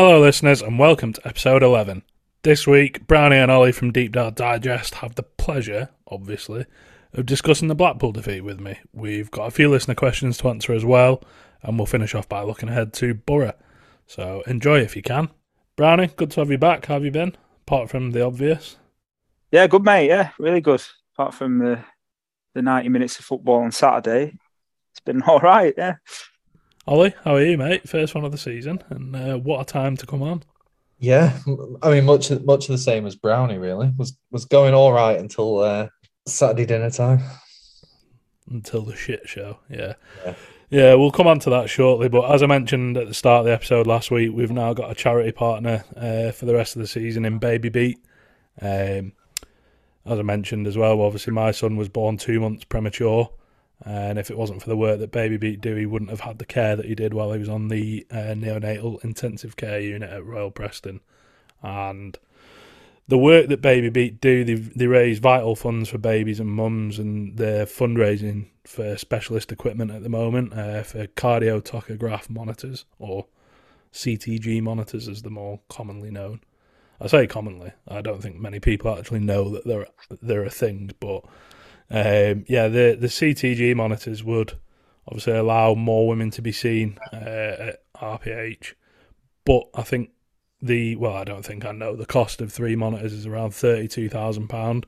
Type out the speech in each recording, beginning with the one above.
Hello, listeners, and welcome to episode 11. This week, Brownie and Ollie from Deepdale Digest have the pleasure, obviously, of discussing the Blackpool defeat with me. We've got a few listener questions to answer as well, and we'll finish off by looking ahead to Boro. So enjoy if you can. Brownie, good to have you back. How have you been? Apart from the obvious. Yeah, good mate. Yeah, really good. Apart from the the ninety minutes of football on Saturday, it's been all right. Yeah, Ollie, how are you, mate? First one of the season, and uh, what a time to come on. Yeah, I mean, much much of the same as Brownie. Really was was going all right until uh, Saturday dinner time. until the shit show. Yeah. Yeah. Yeah, we'll come on to that shortly. But as I mentioned at the start of the episode last week, we've now got a charity partner uh, for the rest of the season in Baby Beat. Um, as I mentioned as well, obviously my son was born two months premature, and if it wasn't for the work that Baby Beat do, he wouldn't have had the care that he did while he was on the uh, neonatal intensive care unit at Royal Preston. And the work that Baby Beat do, they, they raise vital funds for babies and mums, and they're fundraising for specialist equipment at the moment uh, for cardiotachograph monitors or CTG monitors, as they're more commonly known. I say commonly. I don't think many people actually know that they're they're a thing, but um, yeah, the the CTG monitors would obviously allow more women to be seen uh, at RPH, but I think the well, I don't think I know the cost of three monitors is around thirty two thousand pound.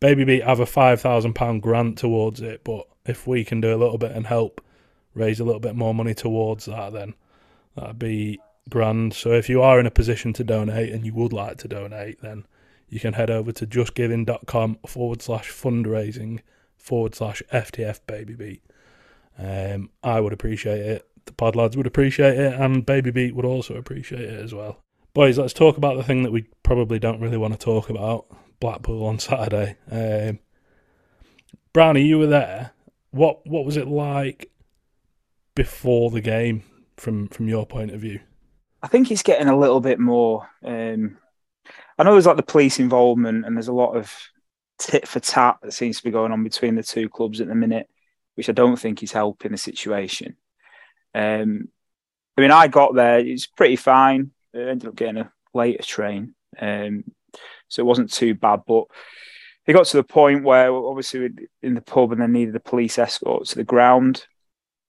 Baby Beat have a five thousand pound grant towards it, but if we can do a little bit and help raise a little bit more money towards that, then that'd be grand. So if you are in a position to donate and you would like to donate, then you can head over to justgiving.com forward slash fundraising forward slash FTF Baby Beat. Um, I would appreciate it. The pod lads would appreciate it, and Baby Beat would also appreciate it as well. Boys, let's talk about the thing that we probably don't really want to talk about Blackpool on Saturday. Um, Brownie, you were there. What what was it like before the game from from your point of view? I think it's getting a little bit more. Um, I know there's like the police involvement, and there's a lot of tit for tat that seems to be going on between the two clubs at the minute, which I don't think is helping the situation. Um, I mean, I got there; it's pretty fine. I ended up getting a later train, um, so it wasn't too bad. But it got to the point where, obviously, we're in the pub, and they needed a police escort to the ground.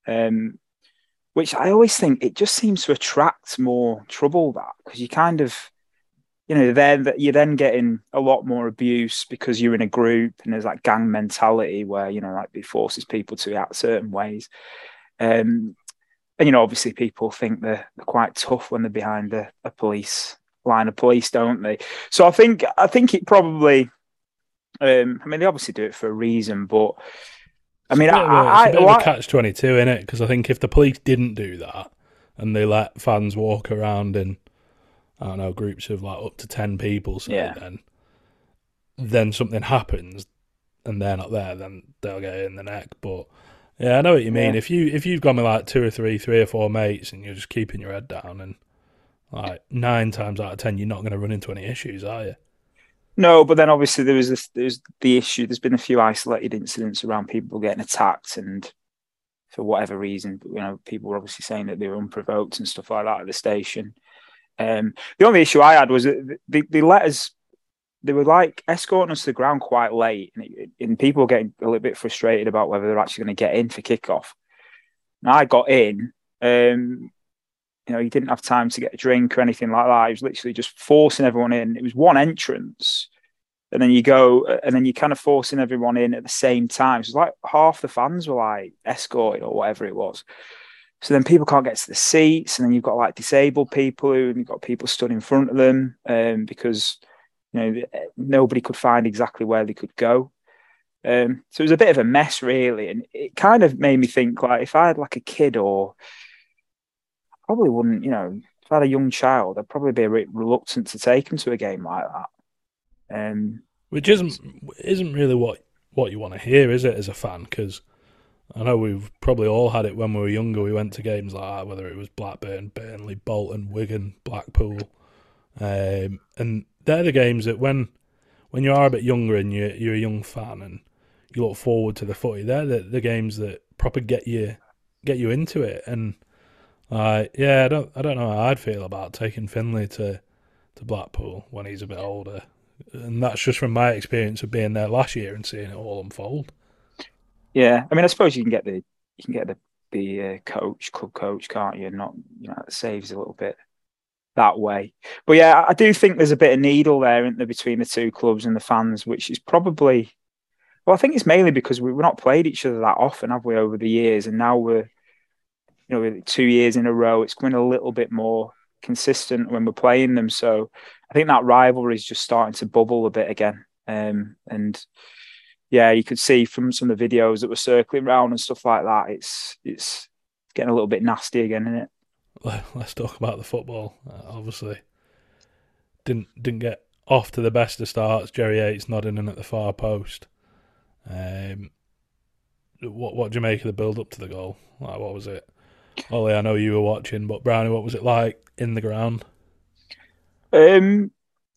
Um, which I always think it just seems to attract more trouble. That because you kind of, you know, then you're then getting a lot more abuse because you're in a group and there's that gang mentality where you know, like it forces people to act certain ways. Um, and you know, obviously, people think they're, they're quite tough when they're behind a, a police line of police, don't they? So I think I think it probably. Um, I mean, they obviously do it for a reason, but I mean, It's a I, bit of a, I, it's a bit I, of a catch twenty two in it because I think if the police didn't do that and they let fans walk around in, I don't know, groups of like up to ten people, say, Yeah. then then something happens and they're not there, then they'll get in the neck. But yeah, I know what you mean. Yeah. If you if you've gone with like two or three, three or four mates, and you're just keeping your head down, and like nine times out of ten, you're not going to run into any issues, are you? No, but then obviously there was this, there's the issue. There's been a few isolated incidents around people getting attacked, and for whatever reason, you know, people were obviously saying that they were unprovoked and stuff like that at the station. Um, the only issue I had was that they, they let us. They were like escorting us to the ground quite late, and, it, and people were getting a little bit frustrated about whether they're actually going to get in for kickoff. And I got in. Um, You know, he didn't have time to get a drink or anything like that. He was literally just forcing everyone in. It was one entrance, and then you go, and then you're kind of forcing everyone in at the same time. So it's like half the fans were like escorted or whatever it was. So then people can't get to the seats, and then you've got like disabled people who, you've got people stood in front of them um, because you know nobody could find exactly where they could go. Um, so it was a bit of a mess, really, and it kind of made me think like if I had like a kid or probably wouldn't, you know, if I had a young child, I'd probably be a bit reluctant to take him to a game like that. Um, Which isn't isn't really what what you want to hear, is it, as a fan? Because I know we've probably all had it when we were younger. We went to games like that, whether it was Blackburn, Burnley, Bolton, Wigan, Blackpool, um, and they're the games that when when you are a bit younger and you're you're a young fan and you look forward to the footy, they're the, the games that proper get you get you into it. And like, yeah, I don't I don't know how I'd feel about taking Finley to to Blackpool when he's a bit older, and that's just from my experience of being there last year and seeing it all unfold. Yeah, I mean, I suppose you can get the you can get the the uh, coach, club coach, can't you? Not you know, it saves a little bit that way. But yeah, I do think there's a bit of needle there, isn't there, between the two clubs and the fans, which is probably well, I think it's mainly because we've not played each other that often, have we, over the years? And now we're, you know, two years in a row, it's going a little bit more consistent when we're playing them. So I think that rivalry is just starting to bubble a bit again. Um, and yeah, you could see from some of the videos that were circling around and stuff like that, it's it's getting a little bit nasty again, isn't it? Let- Let's talk about the football. Uh, obviously, didn't didn't get off to the best of starts. Jerry Yates nodding in at the far post. Um, what what do you make of the build up to the goal? Like, what was it? Ollie, I know you were watching, but Brownie, what was it like in the ground? Um,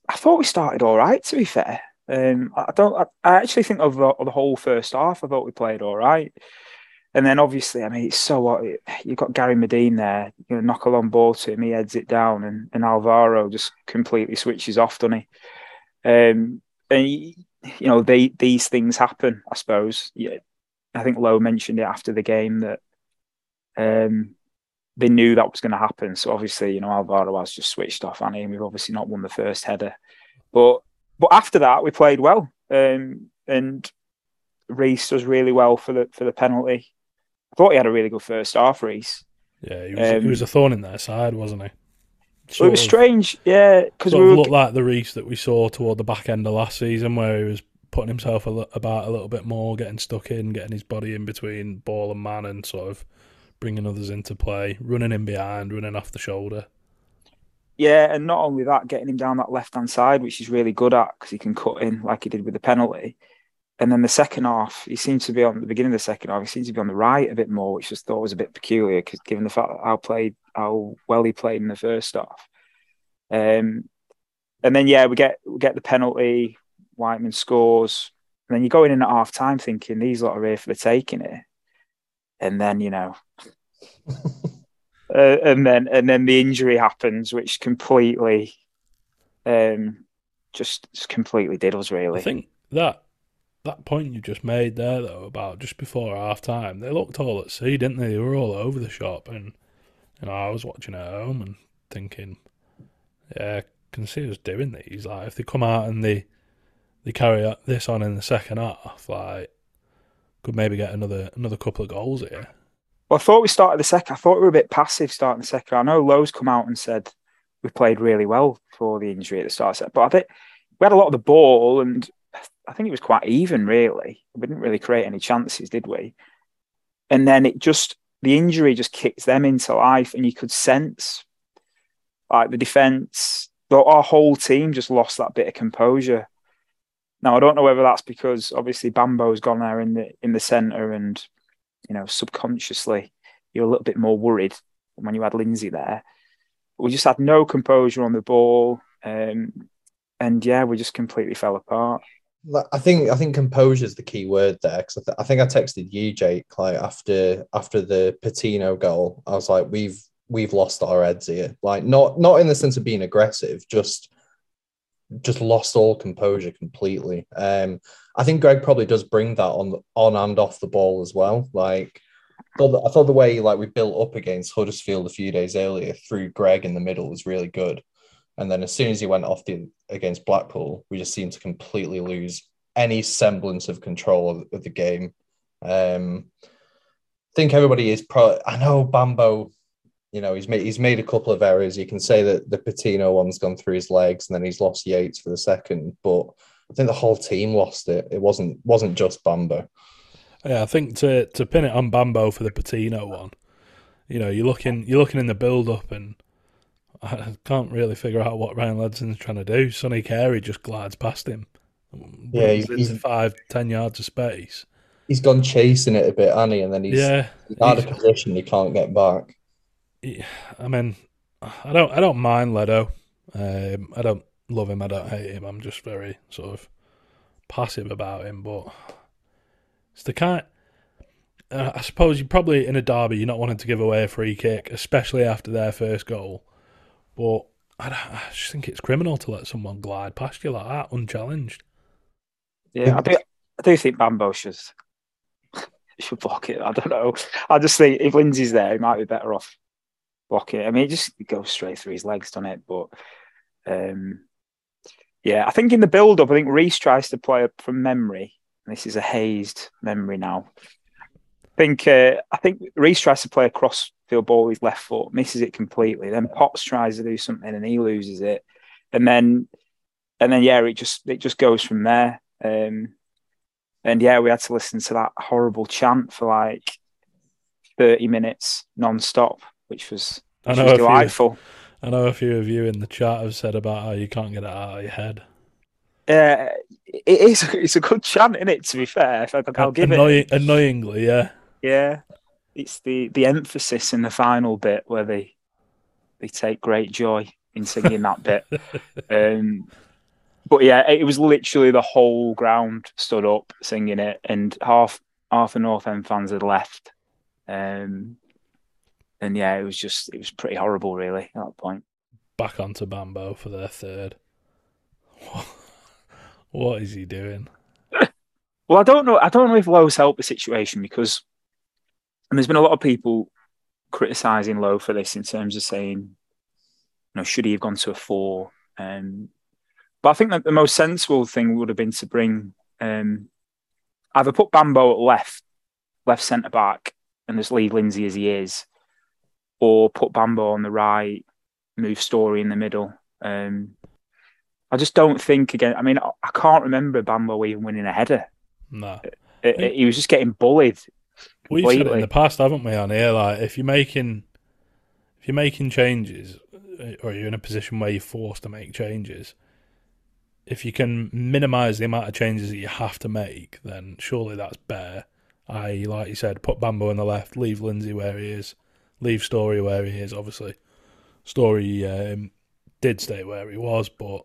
I thought we started all right. To be fair, um, I don't. I, actually think of the, the whole first half, I thought we played all right. And then obviously, I mean, it's so you've got Gary Madine there. You're gonna knock a long ball to him, he heads it down, and, and Alvaro just completely switches off, doesn't he? Um, and you know, they these things happen. I suppose. Yeah, I think Lowe mentioned it after the game that um, they knew that was going to happen. So obviously, you know, Alvaro has just switched off, and we've obviously not won the first header, but but after that, we played well, um, and Riis does really well for the for the penalty. I thought he had a really good first half, Riis. Yeah, he was, he Um, was a thorn in their side, wasn't he? Well, it was of- strange, yeah, because Sort we of were looked like the Riis that we saw toward the back end of last season, where he was putting himself a about a little bit more, getting stuck in, getting his body in between ball and man, and sort of bringing others into play, running in behind, running off the shoulder. Yeah, and not only that, getting him down that left hand side, which he's really good at because he can cut in like he did with the penalty. And then the second half, he seems to be on the beginning of the second half. He seems to be on the right a bit more, which I thought was a bit peculiar because given the fact that how played how well he played in the first half. Um, and then yeah, we get we get the penalty. Whiteman scores, and then you go in at half time thinking these lot are here for the taking it, and then you know uh, and then and then the injury happens, which completely, um, just, completely diddles really. I think that that point you just made there, though, about just before half time, they looked all at sea, didn't they? They were all over the shop, and you know, I was watching at home and thinking, yeah, can see us doing these. Like, if they come out and they they carry this on in the second half, like, could maybe get another another couple of goals here. Well, I thought we started the second. I thought we were a bit passive starting the second. I know Lowe's come out and said we played really well for the injury at the start but I think we had a lot of the ball, and I think it was quite even. Really, we didn't really create any chances, did we? And then it just the injury just kicked them into life, and you could sense like the defense, our whole team just lost that bit of composure. Now I don't know whether that's because obviously Bambo's gone there in the in the centre and you know, subconsciously you're a little bit more worried when you had Lindsay there. We just had no composure on the ball. Um, and yeah, we just completely fell apart. I think I think composure is the key word there because I, th- I think I texted you, Jake, like after after the Patino goal. I was like, we've we've lost our heads here. Like not not in the sense of being aggressive, just just lost all composure completely. Um, I think Greg probably does bring that on on and off the ball as well. Like thought the, I thought the way like we built up against Huddersfield a few days earlier through Greg in the middle was really good. And then as soon as he went off the against Blackpool, we just seemed to completely lose any semblance of control of, of the game. Um, I think everybody is pro. I know Bambo, you know, he's made he's made a couple of errors. You can say that the Patino one's gone through his legs, and then he's lost Yates for the second. But I think the whole team lost it. It wasn't wasn't just Bambo. Yeah, I think to to pin it on Bambo for the Patino one, you know, you're looking you're looking in the build up and I can't really figure out what Ryan Ledson's trying to do. Sonny Carey just glides past him. Yeah, he's, he's- five, ten yards of space. He's gone chasing it a bit, hasn't he? And then he's, yeah, he's out of position. He can't get back. I mean, I don't I don't mind Ledo. Um, I don't love him. I don't hate him. I'm just very sort of passive about him. But it's the kind. Uh, I suppose you probably in a derby you're not wanting to give away a free kick, especially after their first goal. But I, I just think it's criminal to let someone glide past you like that unchallenged. Yeah, I do. I do think Bambo should should block it. I don't know. I just think if Lindsay's there, he might be better off blocking it. I mean, it just goes straight through his legs, doesn't it? But um, yeah, I think in the build up, I think Riis tries to play up from memory. This is a hazed memory now. I think uh, I think Riis tries to play a crossfield ball with his left foot, misses it completely. Then Potts tries to do something and he loses it, and then and then yeah, it just it just goes from there. Um, and yeah, we had to listen to that horrible chant for like thirty minutes non-stop, which was, I which know was delightful. I know a few of you in the chat have said about how you can't get it out of your head. Uh, it is it's a good chant, isn't it? To be fair, If I- I'll give Annoying, it. annoyingly, yeah. Yeah, it's the the emphasis in the final bit where they they take great joy in singing that bit. Um, but yeah, it was literally the whole ground stood up singing it, and half half the North End fans had left. Um, and yeah, it was just it was pretty horrible, really, at that point. Back onto Bambo for their third. what is he doing? Well, I don't know. I don't know if Lowe's helped the situation because, and there's been a lot of people criticizing Lowe for this in terms of saying, you know, should he have gone to a four? Um, but I think that the most sensible thing would have been to bring um, either put Bambo at left, left centre back, and just leave Lindsay as he is, or put Bambo on the right, move Storey in the middle. Um, I just don't think again. I mean, I, I can't remember Bambo even winning a header. No. It- it- he was just getting bullied. We've said it in the past, haven't we, on here? Like, if you're making, if you're making changes, uh, or you're in a position where you're forced to make changes, if you can minimise the amount of changes that you have to make, then surely that's better. I, like you said, put Bambo on the left, leave Lindsay where he is, leave Storey where he is. Obviously, Storey um, did stay where he was, but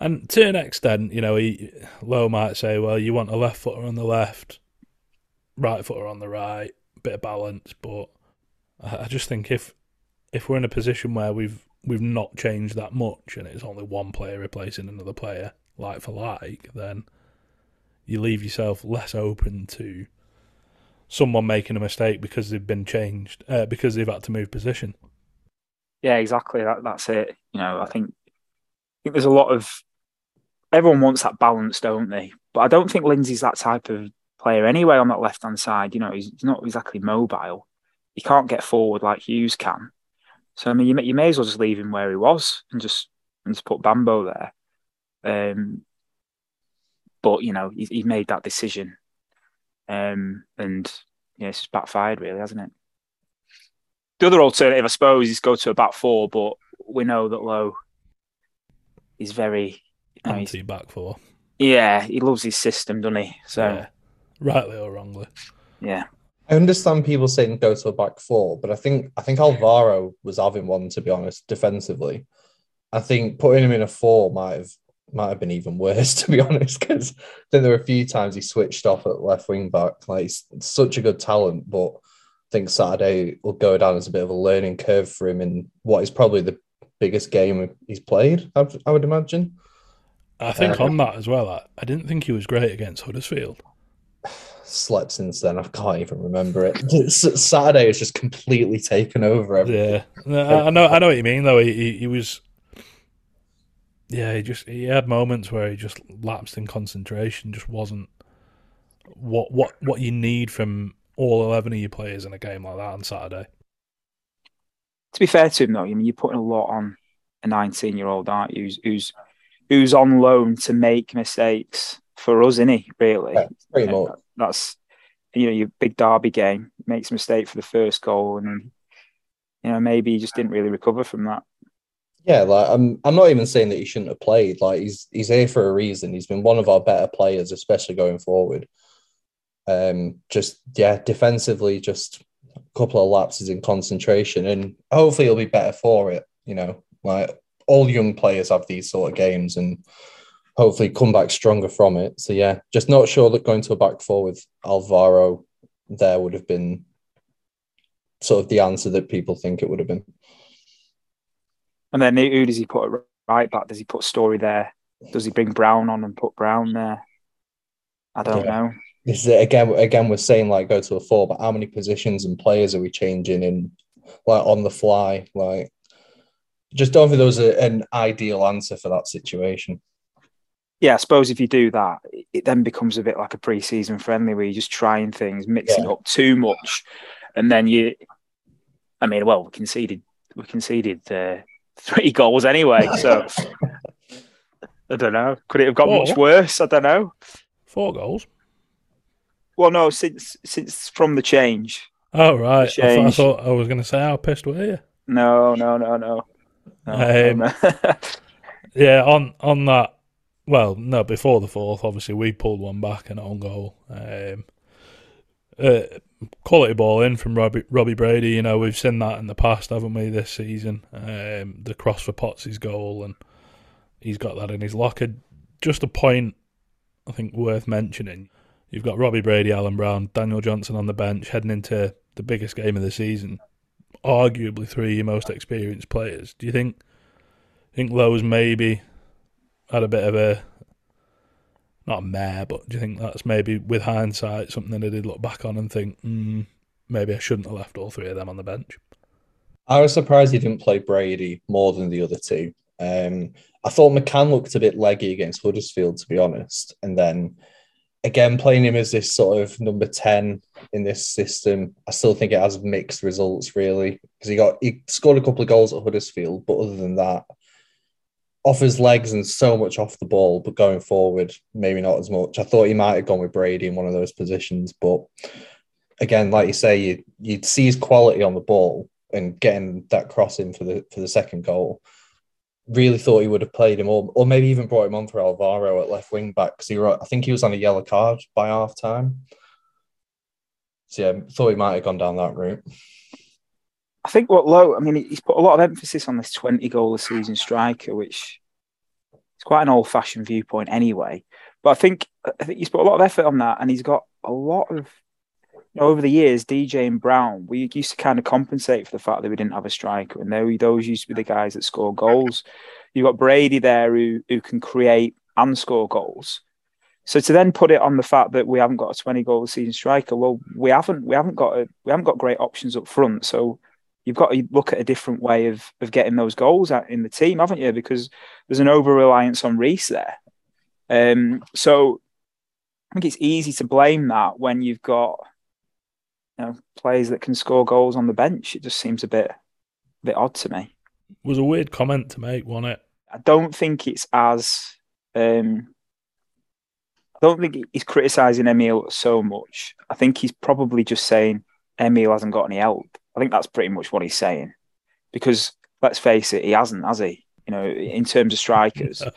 and to an extent, you know, he Lowe might say, well, you want a left footer on the left, right footer on the right, bit of balance. But I I just think if if we're in a position where we've we've not changed that much and it's only one player replacing another player, like for like, then you leave yourself less open to someone making a mistake because they've been changed, uh, because they've had to move position. Yeah, exactly. That, that's it. You know, I think I think there's a lot of everyone wants that balance, don't they? But I don't think Lindsay's that type of player anyway on that left hand side. You know, he's, he's not exactly mobile. He can't get forward like Hughes can. So I mean, you may, you may as well just leave him where he was and just and just put Bambo there. Um, but you know, he, he made that decision, um, and yeah, it's just backfired, really, hasn't it? The other alternative, I suppose, is go to a back four, but we know that Lowe is very, you know, Anti back four. yeah, he loves his system, doesn't he? So Yeah. Rightly or wrongly. yeah, I understand people saying go to a back four, but I think I think Alvaro was having one to be honest, defensively. I think putting him in a four might have might have been even worse to be honest, because I think there were a few times he switched off at left wing back. Like he's such a good talent, but I think Saturday will go down as a bit of a learning curve for him in what is probably the biggest game he's played. I, would- I would imagine. I think Uh, on that as well, I, I didn't think he was great against Huddersfield. slept since then. I can't even remember it. Saturday has just completely taken over. Everything. Yeah, I I know. I know what you mean. Though he, he, he was, yeah, he just he had moments where he just lapsed in concentration. Just wasn't what what what you need from all eleven of your players in a game like that on Saturday. To be fair to him, though, I mean, you're putting a lot on a 19 year old, aren't you? Who's, who's who's on loan to make mistakes for us, isn't he? Really, Yeah, pretty much. that's you know your big derby game makes a mistake for the first goal, and you know maybe he just didn't really recover from that. Yeah, like I'm. I'm not even saying that he shouldn't have played. Like he's he's here for a reason. He's been one of our better players, especially going forward. Um, just yeah, defensively, just a couple of lapses in concentration, and hopefully he'll be better for it. You know, like all young players have these sort of games, and hopefully come back stronger from it. So yeah, just not sure that going to a back four with Alvaro there would have been sort of the answer that people think it would have been. And then who does he put at right back? Does he put Storey there? Does he bring Browne on and put Browne there? I don't Yeah. know. This is again, again, we're saying like go to a four, but how many positions and players are we changing in, like on the fly? Like, just don't think there was a, an ideal answer for that situation. Yeah, I suppose if you do that, it then becomes a bit like a pre-season friendly where you're just trying things, mixing Yeah. up too much, and then you. I mean, well, we conceded we conceded uh, three goals anyway, so I don't know. Could it have got much worse? I don't know. Four goals. Well, no, since since from the change. Oh right, I, thought, I thought I was going to say how pissed were you? No, no, no, no. no, Um. Yeah, on on that. Well, no, before the fourth, obviously we pulled one back and on goal. Um, uh, quality ball in from Robbie, Robbie Brady. You know we've seen that in the past, haven't we? This season, um, the cross for Potts' goal, and he's got that in his locker. Just a point, I think worth mentioning. You've got Robbie Brady, Alan Browne, Daniel Johnson on the bench, heading into the biggest game of the season. Arguably three of your most experienced players. Do you think? Think Lowe's maybe had a bit of a not a mare, but do you think that's maybe with hindsight something they did look back on and think, mm, maybe I shouldn't have left all three of them on the bench? I was surprised he didn't play Brady more than the other two. Um, I thought McCann looked a bit leggy against Huddersfield, to be honest. And then again, playing him as this sort of number 10 in this system, I still think it has mixed results, really. Because he got he scored a couple of goals at Huddersfield, but other than that, off his legs and so much off the ball, but going forward, maybe not as much. I thought he might have gone with Brady in one of those positions, but again, like you say, you, you'd see his quality on the ball and getting that crossing for the for the second goal. Really thought he would have played him, or, or maybe even brought him on for Alvaro at left wing back because he were, I think he was on a yellow card by half time. So yeah, thought he might have gone down that route. I think what Lowe, I mean, he's put a lot of emphasis on this 20 goal a season striker, which is quite an old fashioned viewpoint anyway. But I think I think he's put a lot of effort on that, and he's got a lot of. You know, over the years, DJ and Browne, we used to kind of compensate for the fact that we didn't have a striker, and they, those used to be the guys that score goals. You've got Brady there who who can create and score goals. So to then put it on the fact that we haven't got a 20 goal a season striker, well, we haven't we haven't got a, we haven't got great options up front. So you've got to look at a different way of of getting those goals out in the team, haven't you? Because there's an over reliance on Riis there. Um, so I think it's easy to blame that when you've got you know players that can score goals on the bench. It just seems a bit a bit odd to me. was a weird comment to make, wasn't it? I don't think it's as um, I don't think he's criticizing Emil so much. I think he's probably just saying Emil hasn't got any help. I think that's pretty much what he's saying. Because let's face it, he hasn't, has he? You know, in terms of strikers.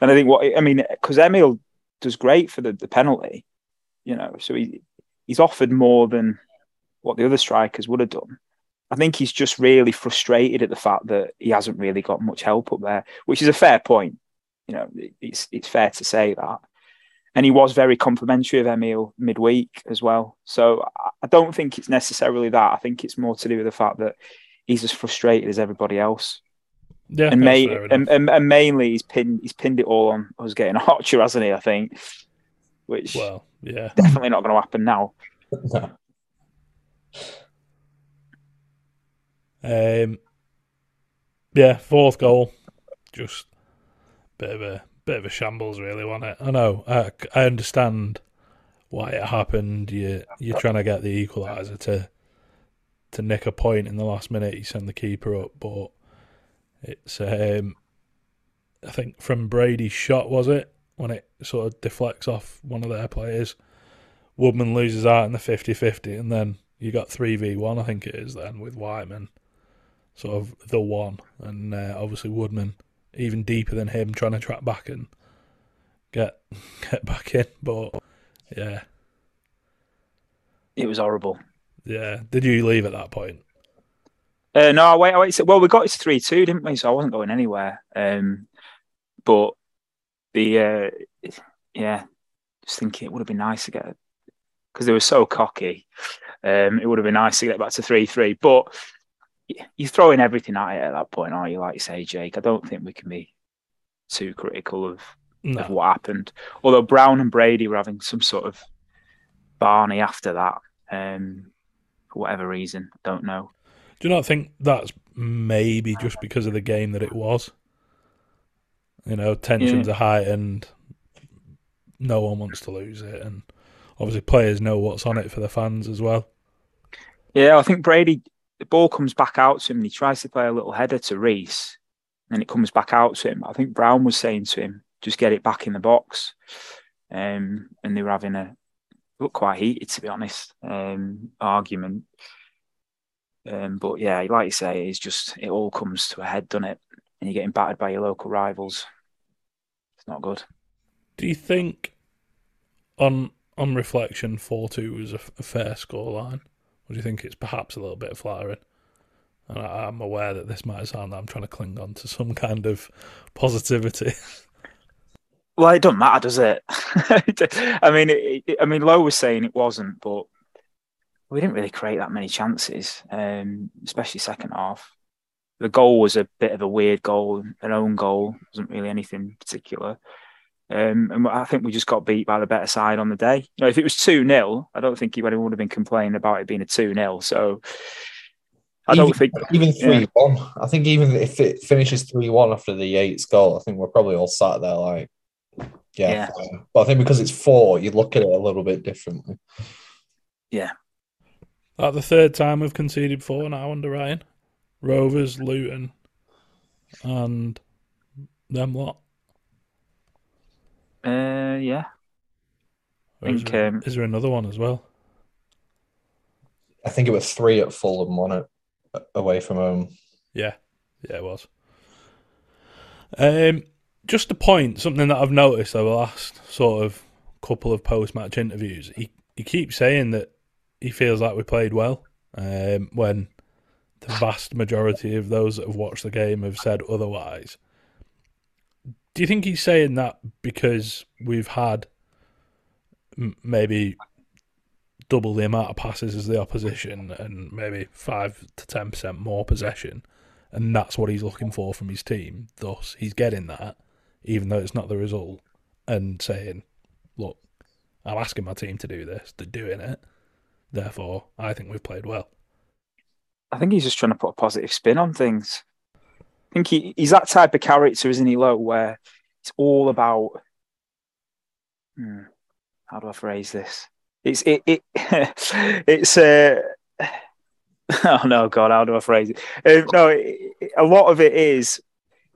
And I think what I mean, because Emil does great for the, the penalty, you know, so he he's offered more than what the other strikers would have done. I think he's just really frustrated at the fact that he hasn't really got much help up there, which is a fair point. You know, it's it's fair to say that. And he was very complimentary of Emil midweek as well. So I- I don't think it's necessarily that. I think it's more to do with the fact that he's as frustrated as everybody else. Yeah, and, may, and, and, and mainly he's pinned he's pinned it all on us getting Archer, hasn't he? I think. Which well, Yeah. Definitely not going to happen now. No. Um, yeah, fourth goal, just bit of a bit of a shambles, really, wasn't it? I know, I, I understand why it happened. You you're trying to get the equaliser to to nick a point in the last minute. You send the keeper up, but it's um, I think from Brady's shot was it when it sort of deflects off one of their players. Woodman loses out in the 50-50 and then you got 3v1 I think it is then with Whiteman sort of the one and uh, obviously Woodman even deeper than him trying to track back and get get back in but yeah It was horrible. yeah did you leave at that point Uh, no, I wait, I wait. Well, we got it three two, didn't we? So I wasn't going anywhere. Um, but the uh, yeah, just thinking it would have been nice to get because they were so cocky. Um, it would have been nice to get back to three three, but you're throwing everything at it at that point, aren't you? Like you say, Jake. I don't think we can be too critical of, no of what happened. Although Browne and Brady were having some sort of Barney after that, um, for whatever reason, don't know. do you not think that's maybe just because of the game that it was you know tensions Yeah. are high and no one wants to lose it and obviously players know what's on it for the fans as well Yeah, I think Brady, the ball comes back out to him and he tries to play a little header to Riis and it comes back out to him. I think Browne was saying to him, just get it back in the box. Um, and they were having a, look quite heated to be honest, um, argument. Um, but yeah, like you say, it's just, it all comes to a head, doesn't it? And you're getting battered by your local rivals. It's not good. Do you think, on on reflection, four two was a, a fair scoreline, or do you think it's perhaps a little bit flattering? And I, I'm aware that this might sound that I'm trying to cling on to some kind of positivity. Well, it doesn't matter, does it? I mean, it, it- I mean, Lowe was saying it wasn't, but we didn't really create that many chances, um, especially second half. The goal was a bit of a weird goal, an own goal. wasn't really anything particular. Um, and I think we just got beat by the better side on the day. You know, if it was 2 0, I don't think anyone would have been complaining about it being a 2 0. So I don't even, think. even yeah. three one. I think even if it finishes three one after the Yates goal, I think we're probably all sat there like, yeah. Yeah. But I think because it's four, you look at it a little bit differently. Yeah. That the third time we've conceded four now under Ryan. Rovers, Luton, and them lot. Uh, yeah. Or is, Think, there, um, is there another one as well? I think it was three at Fulham, on it away from home. Yeah, yeah, it was. Um, just a point, something that I've noticed over the last sort of couple of post-match interviews. He he keeps saying that he feels like we played well, um, when the vast majority of those that have watched the game have said otherwise. Do you think he's saying that because we've had m- maybe double the amount of passes as the opposition and maybe five to ten percent more possession, and that's what he's looking for from his team. Thus, he's getting that, even though it's not the result, and saying, "Look, I'm asking my team to do this. They're doing it. Therefore, I think we've played well." I think he's just trying to put a positive spin on things. I think he, he's that type of character, isn't he, Lowe, where it's all about hmm, how do I phrase this? It's it, it it's uh oh no god how do I phrase it? Uh, no, it, a lot of it is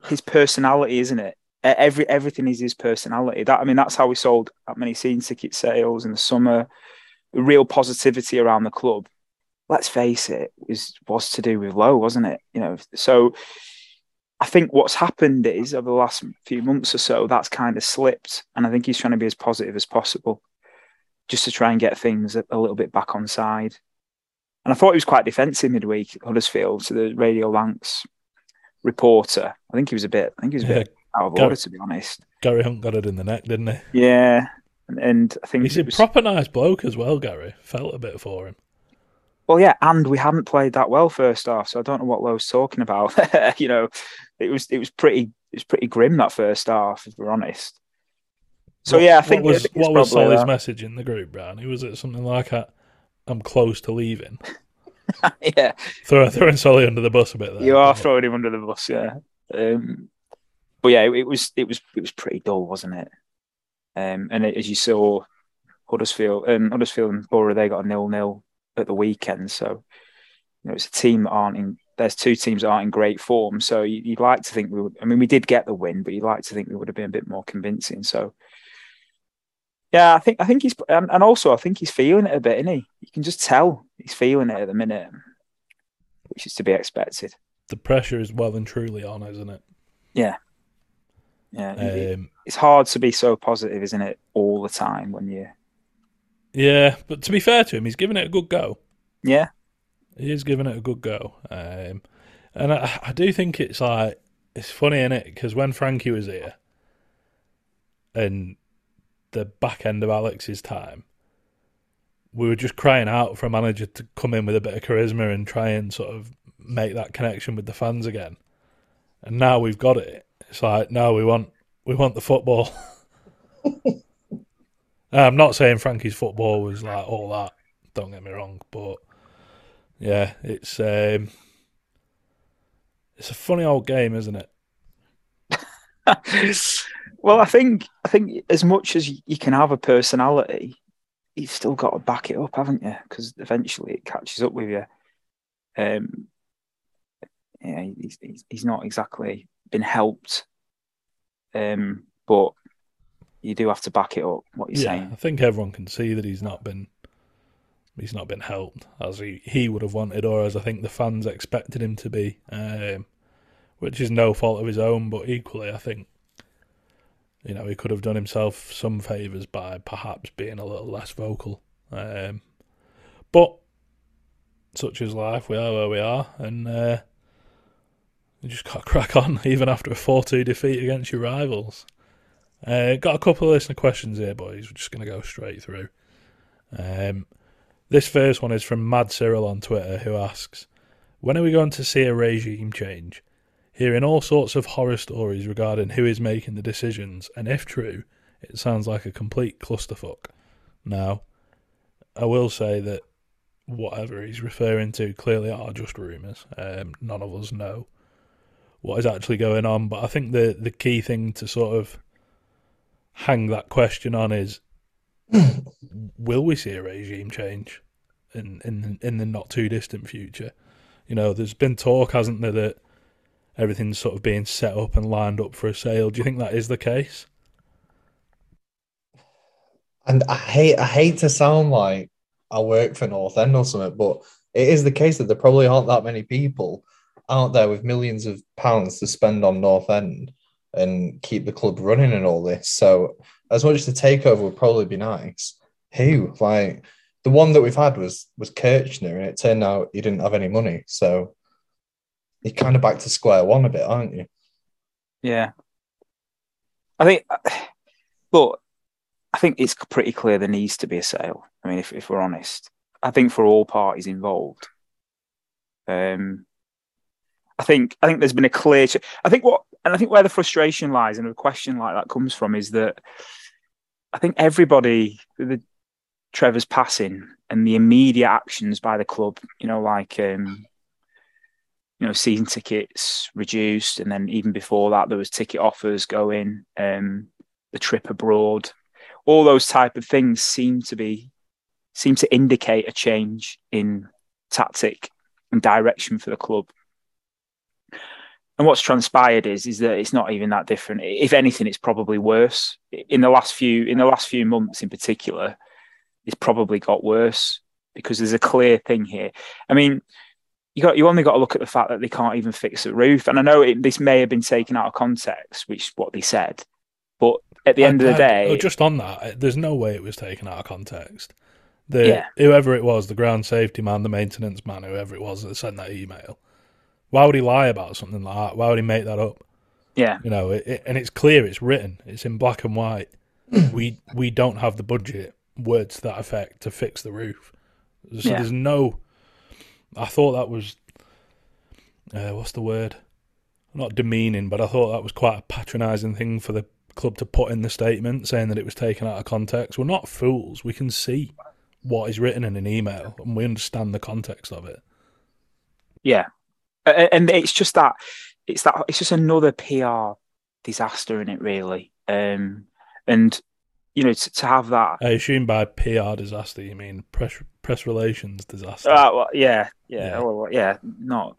his personality, isn't it? Every everything is his personality. That I mean, that's how we sold that many scene ticket sales in the summer. The real positivity around the club let's face it, was to do with Lowe, wasn't it? You know, so I think what's happened is over the last few months or so, that's kind of slipped, and I think he's trying to be as positive as possible, just to try and get things a, a little bit back on side. And I thought he was quite defensive midweek at Huddersfield to the Radio Lancs reporter. I think he was a bit. I think he was a bit out of Gar- order, to be honest. Gary Hunt got it in the neck, didn't he? Yeah, and, and I think He's a was- proper nice bloke as well, Gary. Felt a bit for him. Well, yeah, and we hadn't played that well first half, so I don't know what Lowe's talking about. you know, it was it was pretty it was pretty grim that first half, if we're honest. So What- yeah, I think what was what was Solly's that. message in the group, Brownie? Was it something like "I'm close to leaving"? yeah, Throw, throwing Solly under the bus a bit there. you are throwing him under the bus. Yeah, um, but yeah, it, it was it was it was pretty dull, wasn't it? Um, and it, as you saw, Huddersfield and Huddersfield and Boro they got a nil nil at the weekend. So you know it's a team that aren't in. There's two teams that aren't in great form. So you, you'd like to think we would. I mean, we did get the win, but you'd like to think we would have been a bit more convincing. So yeah, I think I think he's and, and also I think he's feeling it a bit, isn't he? You can just tell he's feeling it at the minute, which is to be expected. The pressure is well and truly on, isn't it? Yeah, yeah. Um, it's hard to be so positive, isn't it, all the time when you yeah, but to be fair to him, he's given it a good go. yeah He is giving it a good go, um, and I, I do think it's like it's funny in it because when Frankie was here, and the back end of Alex's time, we were just crying out for a manager to come in with a bit of charisma and try and sort of make that connection with the fans again. And now we've got it. It's like no, we want we want the football. I'm not saying Frankie's football was like all that. Don't get me wrong, but yeah, it's um, it's a funny old game, isn't it? well, I think I think as much as you can have a personality, you've still got to back it up, haven't you? Because eventually it catches up with you. Um, yeah, he's, he's not exactly been helped, um, but you do have to back it up. What you're yeah, saying? I think everyone can see that he's not been he's not been helped as he, he would have wanted, or as I think the fans expected him to be, um, which is no fault of his own. But equally, I think you know he could have done himself some favors by perhaps being a little less vocal. Um, but such is life. We are where we are, and uh, you just got to crack on, even after a four-two defeat against your rivals. Uh, got a couple of listener questions here, boys. We're just going to go straight through. Um, this first one is from Mad Cyril on Twitter, who asks, "When are we going to see a regime change? Hearing all sorts of horror stories regarding who is making the decisions, and if true, it sounds like a complete clusterfuck." Now, I will say that whatever he's referring to clearly are just rumours. Um, none of us know what is actually going on, but I think the the key thing to sort of hang that question on is will we see a regime change in in in the not too distant future? You know, there's been talk, hasn't there, that everything's sort of being set up and lined up for a sale. Do you think that is the case? And I hate I hate to sound like I work for North End or something, but it is the case that there probably aren't that many people out there with millions of pounds to spend on North End and keep the club running and all this. So as much as the takeover would probably be nice, who like the one that we've had was was Kirchner, and it turned out he didn't have any money. So you're kind of back to square one a bit, aren't you? Yeah. I think, but I think it's pretty clear there needs to be a sale. I mean, if, if we're honest, I think for all parties involved. Um, I think I think there's been a clear. I think what and I think where the frustration lies and a question like that comes from is that I think everybody the Trevor's passing and the immediate actions by the club, you know, like um, you know, season tickets reduced, and then even before that, there was ticket offers going, um, the trip abroad, all those type of things seem to be seem to indicate a change in tactic and direction for the club. And what's transpired is is that it's not even that different. If anything, it's probably worse. In the last few in the last few months, in particular, it's probably got worse because there's a clear thing here. I mean, you got you only got to look at the fact that they can't even fix the roof. And I know it, this may have been taken out of context, which is what they said, but at the end of the I- I- day, oh, just on that, there's no way it was taken out of context. The Yeah. whoever it was, the ground safety man, the maintenance man, whoever it was that sent that email, why would he lie about something like that? Why would he make that up? yeah, You know, it, it, and it's clear, it's written, it's in black and white. we we don't have the budget, words to that effect, to fix the roof. So Yeah. there's no. I thought that was, uh, what's the word? Not demeaning, but I thought that was quite a patronising thing for the club to put in the statement saying that it was taken out of context. We're not fools. We can see what is written in an email and we understand the context of it. Yeah, and it's just that it's that it's just another PR disaster in it, really. Um, and you know, to, to have that, I assume by PR disaster you mean press press relations disaster. uh, well, yeah, yeah, Yeah. well, yeah, not.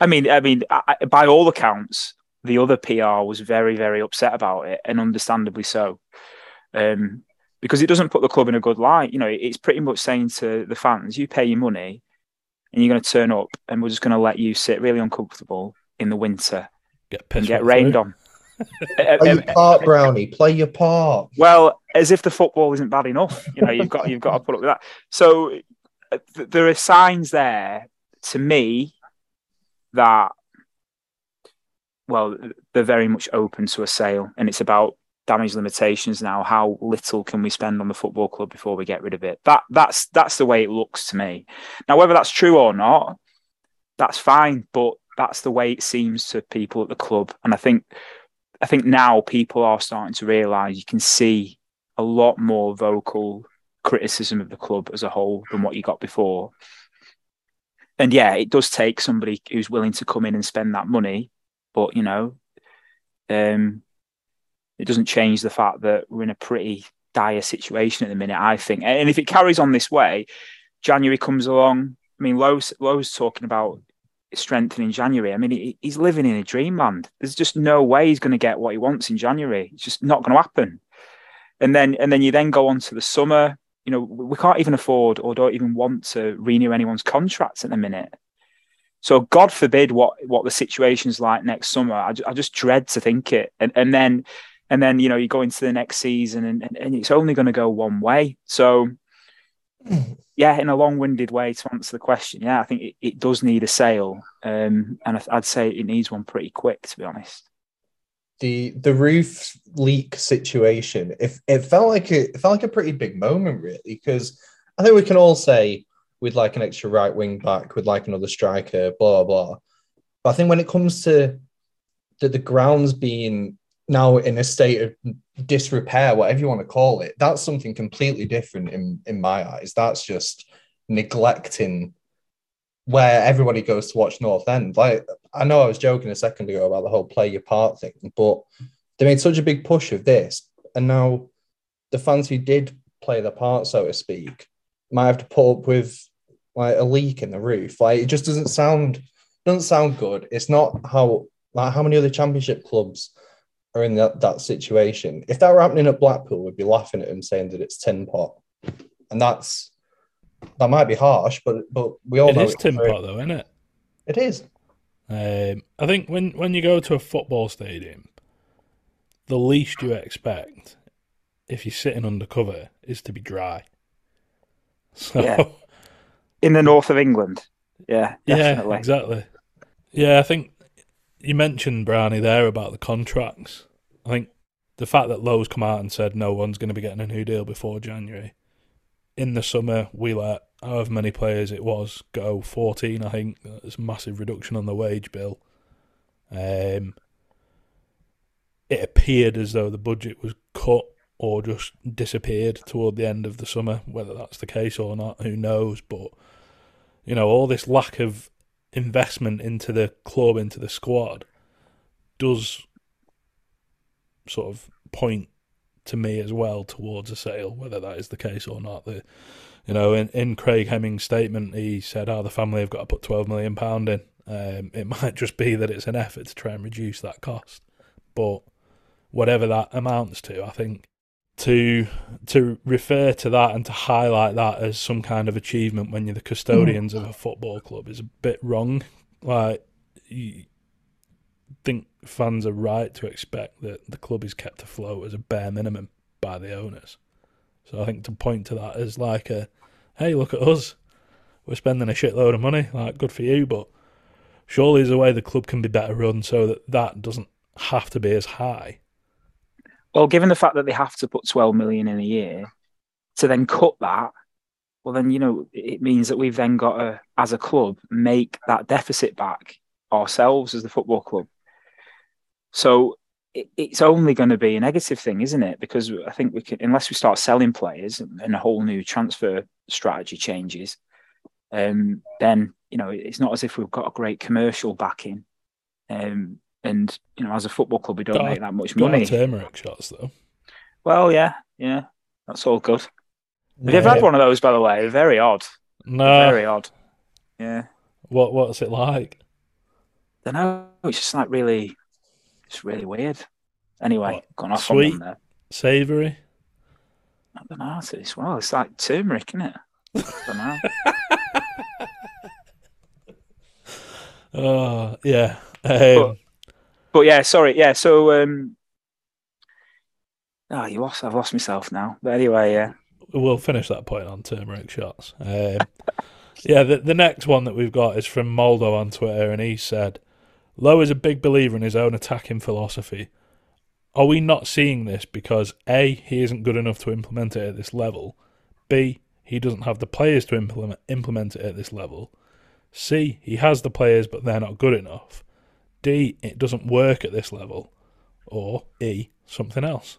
I mean, I mean, I, I- by all accounts, the other PR was very, very upset about it, and understandably so, um, because it doesn't put the club in a good light. You know, it's pretty much saying to the fans, "You pay your money, and you're going to turn up, and we're just going to let you sit really uncomfortable in the winter get and pissed get rained through. on." Uh, Play uh, your part, Brownie. Play your part. well, as if the football isn't bad enough, you know, you've got you've got to put up with that. So uh, th- there are signs there to me that, well, they're very much open to a sale, and it's about damage limitations now. How little can we spend on the football club before we get rid of it? That that's that's the way it looks to me. Now, whether that's true or not, that's fine, but that's the way it seems to people at the club, and I think. I think now people are starting to realise you can see a lot more vocal criticism of the club as a whole than what you got before. And yeah, it does take somebody who's willing to come in and spend that money, but you know, um, it doesn't change the fact that we're in a pretty dire situation at the minute. I think, and if it carries on this way, January comes along. I mean, Lowe's Lowe's talking about strengthening January. I mean, he, he's living in a dreamland. There's just no way he's going to get what he wants in January. It's just not going to happen. And then, and then you then go on to the summer. You know, we can't even afford or don't even want to renew anyone's contracts at the minute. So God forbid what what the situation's like next summer. I, I just dread to think it. And and then and then you know you go into the next season and and, and it's only going to go one way. So yeah, in a long-winded way to answer the question, yeah, I think it, it does need a sale, um, and I'd say it needs one pretty quick, to be honest. the the roof leak situation if it felt like a, it felt like a pretty big moment really because i think we can all say we'd like an extra right wing back we'd like another striker blah blah blah but i think when it comes to the, the grounds being now in a state of disrepair whatever you want to call it that's something completely different in in my eyes that's just neglecting where everybody goes to watch North End. Like I know I was joking a second ago about the whole play your part thing, but they made such a big push of this, and now the fans who did play the part, so to speak, might have to put up with like a leak in the roof. Like it just doesn't sound doesn't sound good. It's not how like how many other championship clubs are in that, that situation. If that were happening at Blackpool, we'd be laughing at them saying that it's tin pot. And that's that might be harsh, but but we all It know is it's Tim true. Pot though, isn't it? It is. Um, I think when, when you go to a football stadium, the least you expect, if you're sitting under cover, is to be dry. So Yeah. In the north of England, yeah, yeah, exactly. Yeah, I think you mentioned Brownie there about the contracts. I think the fact that Lowe's come out and said no one's going to be getting a new deal before January. In the summer, we let however many players it was go. Fourteen, I think. It's a massive reduction on the wage bill. Um, it appeared as though the budget was cut or just disappeared toward the end of the summer. Whether that's the case or not, who knows? But you know, all this lack of investment into the club, into the squad, does sort of point to me as well towards a sale, whether that is the case or not. The, you know, in, in Craig Hemmings' statement, he said, "Oh, the family have got to put twelve million pound in." Um, it might just be that it's an effort to try and reduce that cost, but whatever that amounts to, I think to to refer to that and to highlight that as some kind of achievement when you're the custodians of a football club is a bit wrong. Like, you think fans are right to expect that the club is kept afloat as a bare minimum by the owners. So I think to point to that as like a, hey, look at us, we're spending a shitload of money. Like, good for you, but surely there's a way the club can be better run so that that doesn't have to be as high. Well, given the fact that they have to put 12 million in a year, to then cut that, well, then, you know, it means that we've then got to, as a club, make that deficit back ourselves as the football club. So it, it's only going to be a negative thing, isn't it? Because I think we can, unless we start selling players and a whole new transfer strategy changes, um, then you know it's not as if we've got a great commercial backing. Um, and you know, as a football club, we don't Got- make that much Got money. turmeric shots though. Well, yeah, yeah, that's all good. Have you ever had one of those, by the way? Very odd. No. Very odd. Yeah. What What's it like? don't know. It's just like really, it's really weird. Anyway, What, gone off sweet? on there. Savoury? I don't know. It's, it's well, it's like turmeric, isn't it? I don't know. Oh yeah. Um, but yeah, sorry. Yeah, so um, oh, you lost. I've lost myself now. But anyway, yeah. we'll finish that point on turmeric shots. Um, yeah, the, the next one that we've got is from Moldo on Twitter, and he said, Lowe is a big believer in his own attacking philosophy. Are we not seeing this because A, he isn't good enough to implement it at this level, B, he doesn't have the players to implement, implement it at this level, C, he has the players but they're not good enough, D, it doesn't work at this level, or E, something else?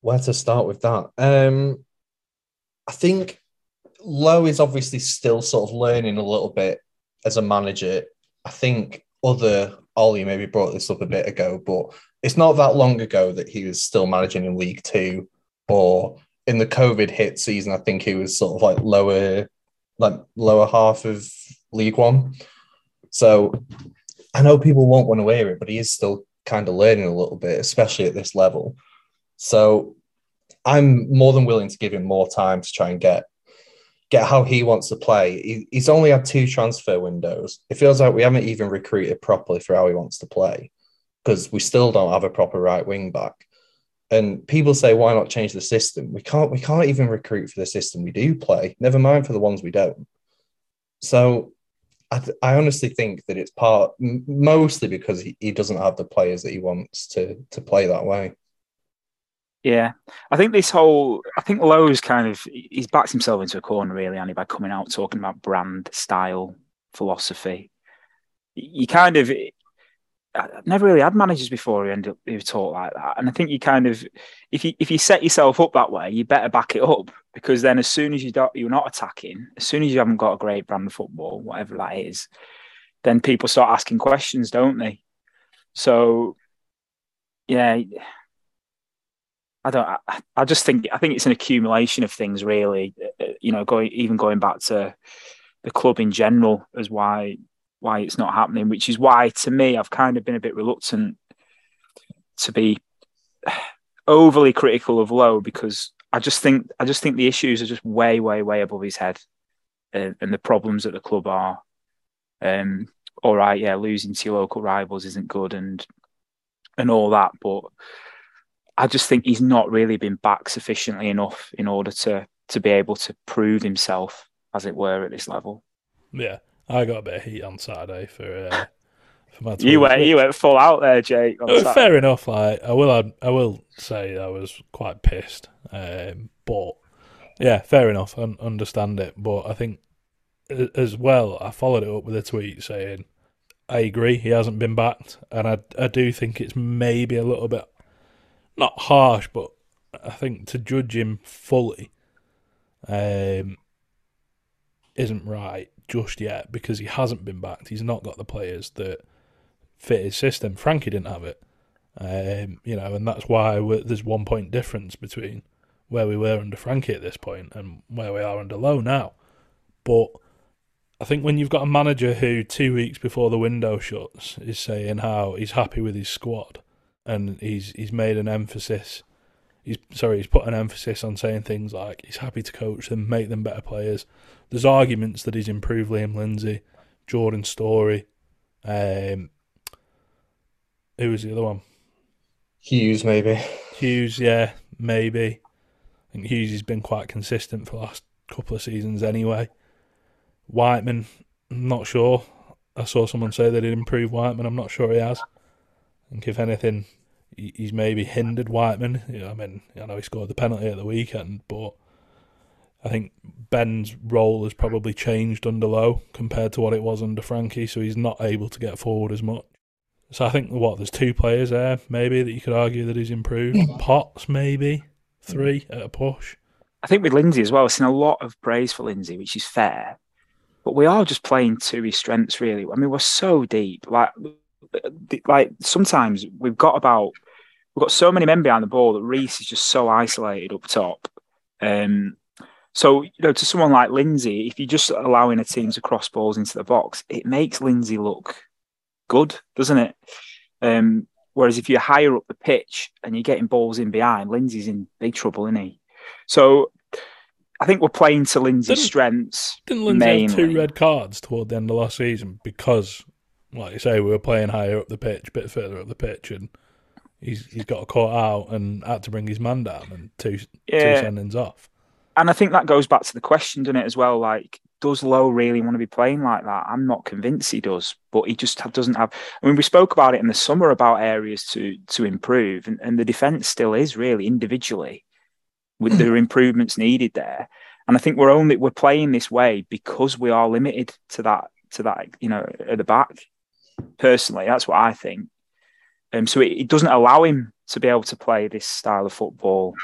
Where to start with that? Um, I think Lowe is obviously still sort of learning a little bit as a manager. I think other Ollie maybe brought this up a bit ago, but it's not that long ago that he was still managing in League Two, or in the COVID hit season, I think he was sort of like lower, like lower half of League One. So I know people won't want to hear it, but he is still kind of learning a little bit, especially at this level. So I'm more than willing to give him more time to try and get get how he wants to play. He, he's only had two transfer windows. It feels like we haven't even recruited properly for how he wants to play because we still don't have a proper right wing back. And people say, why not change the system? We can't. We can't even recruit for the system we do play. Never mind for the ones we don't. So, I, I honestly think that it's part mostly because he, he doesn't have the players that he wants to to play that way. Yeah, I think this whole, I think Lowe's kind of, he's backed himself into a corner really, and by coming out talking about brand, style, philosophy. You kind of, I've never really had managers before who end up who talk like that, and I think you kind of, if you if you set yourself up that way, you better back it up because then as soon as you don't, you're not attacking, as soon as you haven't got a great brand of football, whatever that is, then people start asking questions, don't they? So, yeah. I don't. I, I just think. I think it's an accumulation of things, really. Uh, You know, going even going back to the club in general as why why it's not happening. Which is why, to me, I've kind of been a bit reluctant to be overly critical of Lowe because I just think I just think the issues are just way, way, way above his head, uh, and the problems at the club are. Um, all right, yeah, losing to your local rivals isn't good, and and all that, but I just think he's not really been back sufficiently enough in order to to be able to prove himself, as it were, at this level. Yeah, I got a bit of heat on Saturday for uh. You went you went full out there, Jake. on Uh, fair enough. Like I will, add, I will say I was quite pissed. Um, but yeah, fair enough. I understand it. But I think as well, I followed it up with a tweet saying, "I agree, he hasn't been backed, and I I do think it's maybe a little bit not harsh, but I think to judge him fully, um, isn't right just yet because he hasn't been backed. He's not got the players that fit his system. Frankie didn't have it, um, you know, and that's why there's one point difference between where we were under Frankie at this point and where we are under Lowe now. But I think when you've got a manager who two weeks before the window shuts is saying how he's happy with his squad and he's he's made an emphasis. He's sorry, he's put an emphasis on saying things like he's happy to coach them, make them better players. There's arguments that he's improved Liam Lindsay, Jordan Storey, um, who was the other one? Hughes, maybe. Hughes, yeah, maybe. I think Hughes has been quite consistent for the last couple of seasons anyway. Whiteman, I'm not sure. I saw someone say that he'd improved Whiteman. I'm not sure he has. I think if anything, he's maybe hindered Whiteman. You know, I mean, I know he scored the penalty at the weekend, but I think Ben's role has probably changed under Lowe compared to what it was under Frankie, so he's not able to get forward as much. So I think what there's two players there maybe that you could argue that he's improved. Potts maybe three at a push. I think with Lindsay as well, I've seen a lot of praise for Lindsay, which is fair. But we are just playing to his strengths, really. I mean, we're so deep. Like, like sometimes we've got about we've got so many men behind the ball that Riis is just so isolated up top. Um, so you know, to someone like Lindsay, if you're just allowing a team to cross balls into the box, it makes Lindsay look good, doesn't it? Um, whereas if you're higher up the pitch and you're getting balls in behind, Lindsay's in big trouble, isn't he? So I think we're playing to Lindsay's Didn't- strengths. Didn't Lindsay have two red cards toward the end of last season because, like you say, we were playing higher up the pitch, a bit further up the pitch, and he's he's got caught out and had to bring his man down and two two sendings off. and I think that goes back to the question, doesn't it, as well? Like, does Lowe really want to be playing like that? I'm not convinced he does, but he just doesn't have. I mean, we spoke about it in the summer about areas to to improve, and, and the defense still is really individually with are improvements needed there. And I think we're only we're playing this way because we are limited to that to that you know at the back. Personally, that's what I think. Um, so it, it doesn't allow him to be able to play this style of football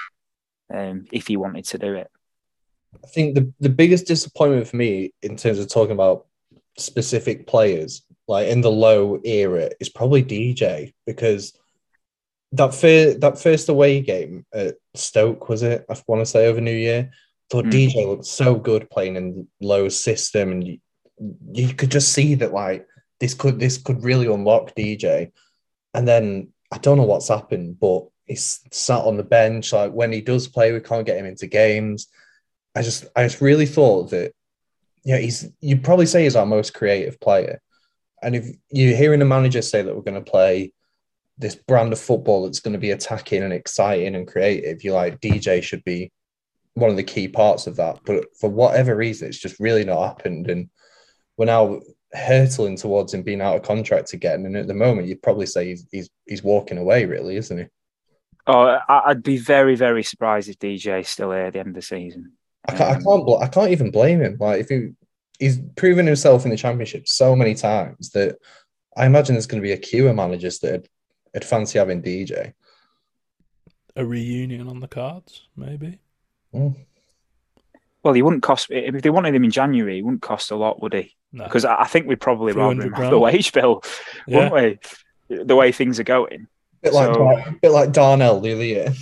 um, if he wanted to do it. I think the, the biggest disappointment for me in terms of talking about specific players, like in the Lowe era, is probably DJ because that fir- that first away game at Stoke was it? I want to say over New Year. Thought Mm. DJ looked so good playing in Lowe's system, and you, you could just see that like this could this could really unlock DJ. And then I don't know what's happened, but he's sat on the bench. Like when he does play, we can't get him into games. I just I just really thought that yeah, he's you'd probably say he's our most creative player. And if you're hearing a manager say that we're going to play this brand of football that's going to be attacking and exciting and creative, you're like DJ should be one of the key parts of that. But for whatever reason, it's just really not happened. And we're now hurtling towards him being out of contract again. And at the moment, you'd probably say he's he's, he's walking away, really, isn't he? Oh, I'd be very, very surprised if DJ's still here at the end of the season. I can't, I Um, can't, bl- I can't even blame him. Like if he, he's proven himself in the championship so many times that I imagine there's going to be a queue of managers that would, would fancy having DJ. A reunion on the cards, maybe. Mm. Well, he wouldn't cost if they wanted him in January. He wouldn't cost a lot, would he? No, Because I I think we'd probably Few rather hundred him have the wage bill, yeah. wouldn't we? The way things are going. Bit like So- bit like Darnell the other year.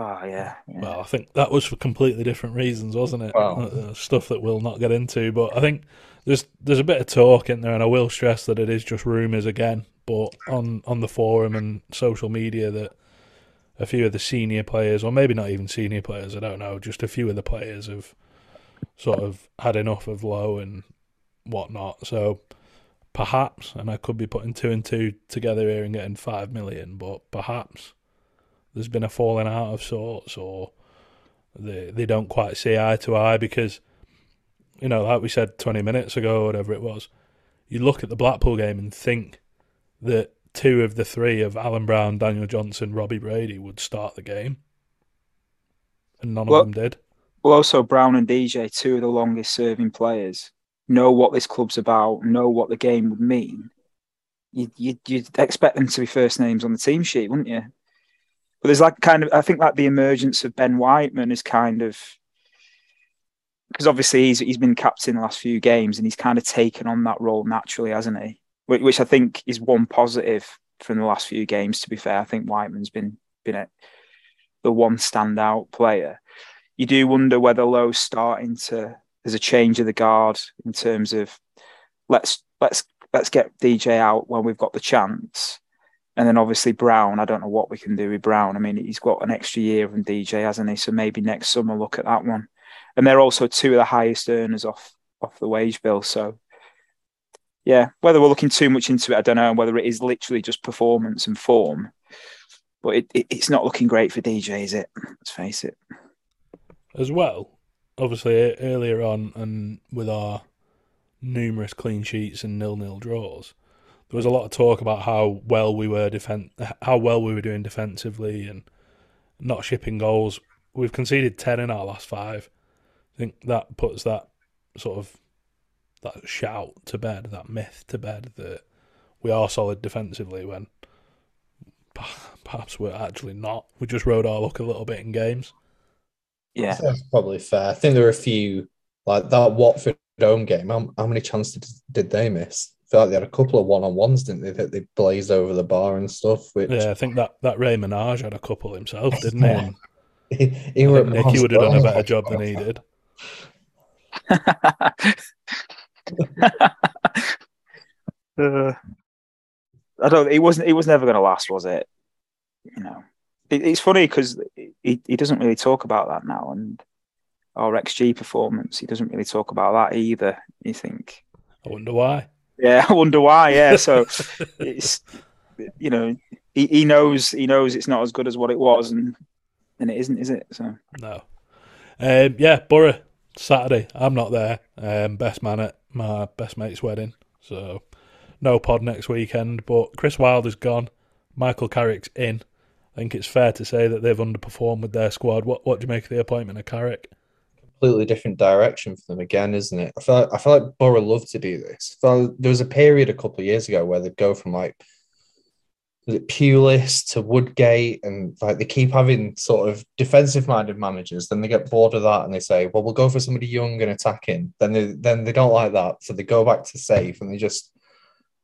Oh yeah. yeah. Well, I think that was for completely different reasons, wasn't it? Wow. Uh, uh, stuff that we'll not get into, but I think there's there's a bit of talk in there, and I will stress that it is just rumours again. But on on the forum and social media, that a few of the senior players, or maybe not even senior players, I don't know, just a few of the players have sort of had enough of Lowe and whatnot. So perhaps, and I could be putting two and two together here and getting five million, but perhaps there's been a falling out of sorts, or they they don't quite see eye to eye because you know, like we said twenty minutes ago, or whatever it was, you look at the Blackpool game and think that two of the three of Alan Browne, Daniel Johnson, Robbie Brady would start the game, and none Well- of them did. Well, also Browne and DJ, two of the longest serving players, know what this club's about, know what the game would mean. You'd, you'd, you'd expect them to be first names on the team sheet, wouldn't you? But there's like kind of, I think like the emergence of Ben Whiteman is kind of, because obviously he's he's been captain the last few games and he's kind of taken on that role naturally, hasn't he? Which, which I think is one positive from the last few games. To be fair, I think Whiteman's been been a, the one standout player you do wonder whether Lowe's starting to there's a change of the guard in terms of let's let's let's get DJ out when we've got the chance. And then obviously Browne, I don't know what we can do with Browne. I mean, he's got an extra year from DJ, hasn't he? So maybe next summer look at that one. And they're also two of the highest earners off off the wage bill. So yeah, whether we're looking too much into it, I don't know. And whether it is literally just performance and form, but it, it, it's not looking great for DJ, is it? Let's face it. as well. Obviously, earlier on, and with our numerous clean sheets and nil-nil draws, there was a lot of talk about how well we were defen- how well we were doing defensively, and not shipping goals. We've conceded ten in our last five. I think that puts that sort of that shout to bed, that myth to bed that we are solid defensively when perhaps we're actually not. We just rode our luck a little bit in games. Yeah, That's probably fair. I think there are a few like that Watford home game. How, how many chances did, did they miss? I feel like they had a couple of one on ones, didn't they? That they blazed over the bar and stuff. Which Yeah, I think that that Rey Manaj had a couple himself, didn't he? Yeah. He, he I think Nicky would have done a better job than he did. Uh, I don't. It wasn't. It was never going to last, was it? You know, it, it's funny because he, he doesn't really talk about that now, and our XG performance, he doesn't really talk about that either. You think, I wonder why. Yeah, I wonder why. Yeah, so it's you know, he, he knows he knows it's not as good as what it was, and and it isn't, is it? So No. Um, yeah, Boro Saturday. I'm not there. Um, best man at my best mate's wedding, so no pod next weekend. But Chris Wilder's gone. Michael Carrick's in. I think it's fair to say that they've underperformed with their squad. What what do you make of the appointment of Carrick? Completely different direction for them again, isn't it? I feel like, I feel like Boro love to do this. Like there was a period a couple of years ago where they'd go from like was it Pulis to Woodgate, and like they keep having sort of defensive-minded managers. Then they get bored of that and they say, "Well, we'll go for somebody young and attacking." Then they then they don't like that, so they go back to safe and they just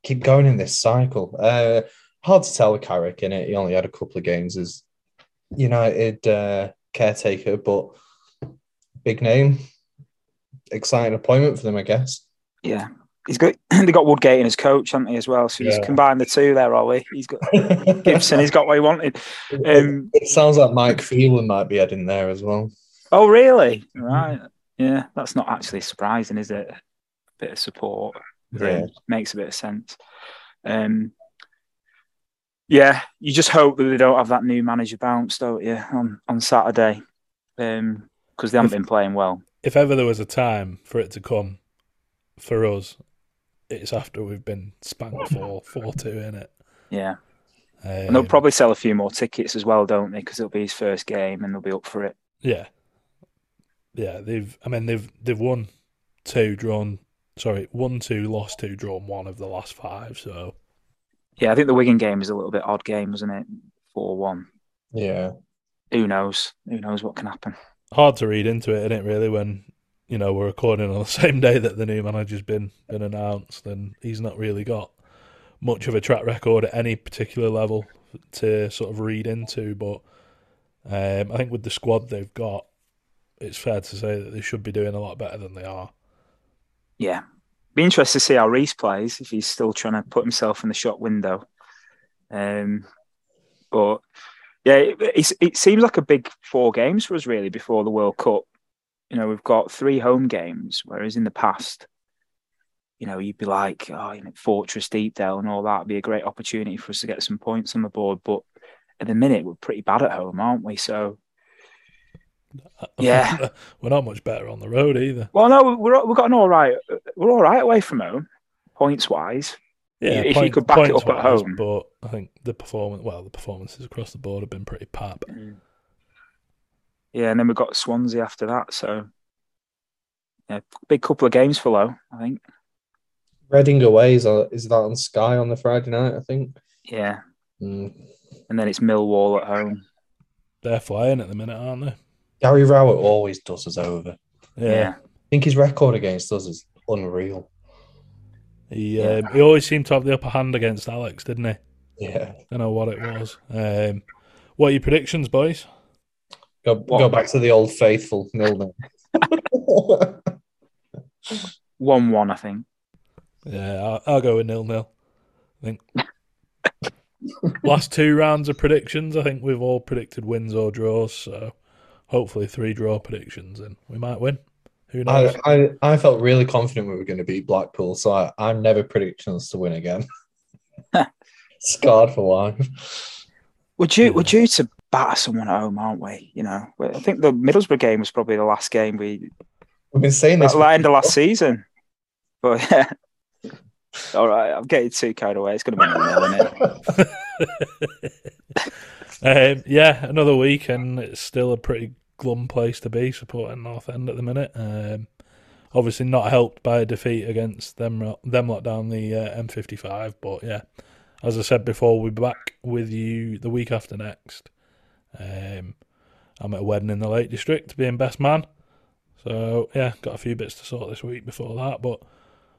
keep going in this cycle. Uh, hard to tell with Carrick in it. He only had a couple of games as United uh, caretaker, but big name, exciting appointment for them, I guess. yeah, he's got they got Woodgate in as coach, haven't he, as well? So he's Yeah. combined the two there, Ollie. He's got Gibson. He's got what he wanted. Um, it sounds like Mike Phelan might be heading there as well. Oh, really? Right. Yeah, that's not actually surprising, is it? bit of support him. makes a bit of sense. Um, yeah, you just hope that they don't have that new manager bounce, don't you, on, on Saturday? Um, because they haven't been playing well. If ever there was a time for it to come for us, it's after we've been spanked for four two in it. Yeah. Um, And they'll probably sell a few more tickets as well, don't they? Because it'll be his first game and they'll be up for it. Yeah, yeah. They've. I mean, they've they've won two, drawn. Sorry, one, two, lost two, drawn one of the last five. So Yeah, I think the Wigan game is a little bit odd game, wasn't it? 4 1. Yeah. Who knows? Who knows what can happen? Hard to read into it, isn't it? Really, when you know we're recording on the same day that the new manager's been been announced, and he's not really got much of a track record at any particular level to sort of read into. But um, I think with the squad they've got, it's fair to say that they should be doing a lot better than they are. Yeah. Be interested to see how Riis plays if he's still trying to put himself in the shot window. Um, but yeah, it, it's, it seems like a big four games for us really before the World Cup. You know, we've got three home games, whereas in the past, you know, you'd be like, oh, you know, Fortress, Deepdale, and all that would be a great opportunity for us to get some points on the board. But at the minute, we're pretty bad at home, aren't we? So Yeah. we're not much better on the road either. Well, no, we're we've got an all right. We're all right away from home, points wise. Yeah, If you could back it up at points-wise, home. but I think the performance, well, the performances across the board have been pretty pap. Yeah, and then we've got Swansea after that. So, yeah, big couple of games for Lowe, I think. Reading away is, uh, is that on Sky on the Friday night, I think. Yeah, Mm. and then it's Millwall at home. They're flying at the minute, aren't they? Gary Rowett always does us over. Yeah, I think his record against us is unreal. He Yeah. um, he always seemed to have the upper hand against Alex, didn't he? Yeah. I don't know what it was. Um, what are your predictions, boys? Go, go back to the old faithful nil nil. one-one, I think. Yeah, I'll, I'll go with nil nil. I think last two rounds of predictions. I think we've all predicted wins or draws. So hopefully three draw predictions, and we might win. Who knows? I, I, I felt really confident we were going to beat Blackpool, so I, I'm never predicting us to win again. Scarred for life. We're due, Yeah. we're due to batter someone at home, aren't we? You know, I think the Middlesbrough game was probably the last game we We've been saying this. at the end of last season. But yeah, all right, I'm getting too carried away. It's going to be nil, isn't it? um, yeah, another week, and it's still a pretty glum place to be supporting North End at the minute. Um, obviously not helped by a defeat against them them lot down the uh, M55. But yeah, as I said before, we'll be back with you the week after next. Um, I'm at a wedding in the Lake District, being best man. So yeah, got a few bits to sort this week before that, but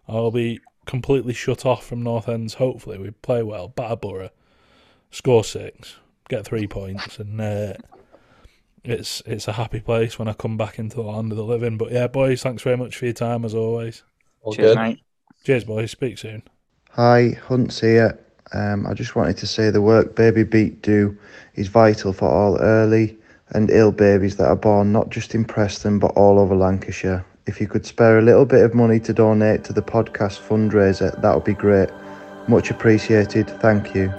I'll be completely shut off from North Ends. Hopefully, we play well, batter score six, get three points, and uh, it's it's a happy place when I come back into the land of the living. But yeah, boys, thanks very much for your time as always. All Cheers, good. mate. Cheers, boys. Speak soon. Hi, Hunt's here. Um, I just wanted to say the work Baby Beat do is vital for all early and ill babies that are born not just in Preston but all over Lancashire. If you could spare a little bit of money to donate to the podcast fundraiser, that would be great. Much appreciated. Thank you.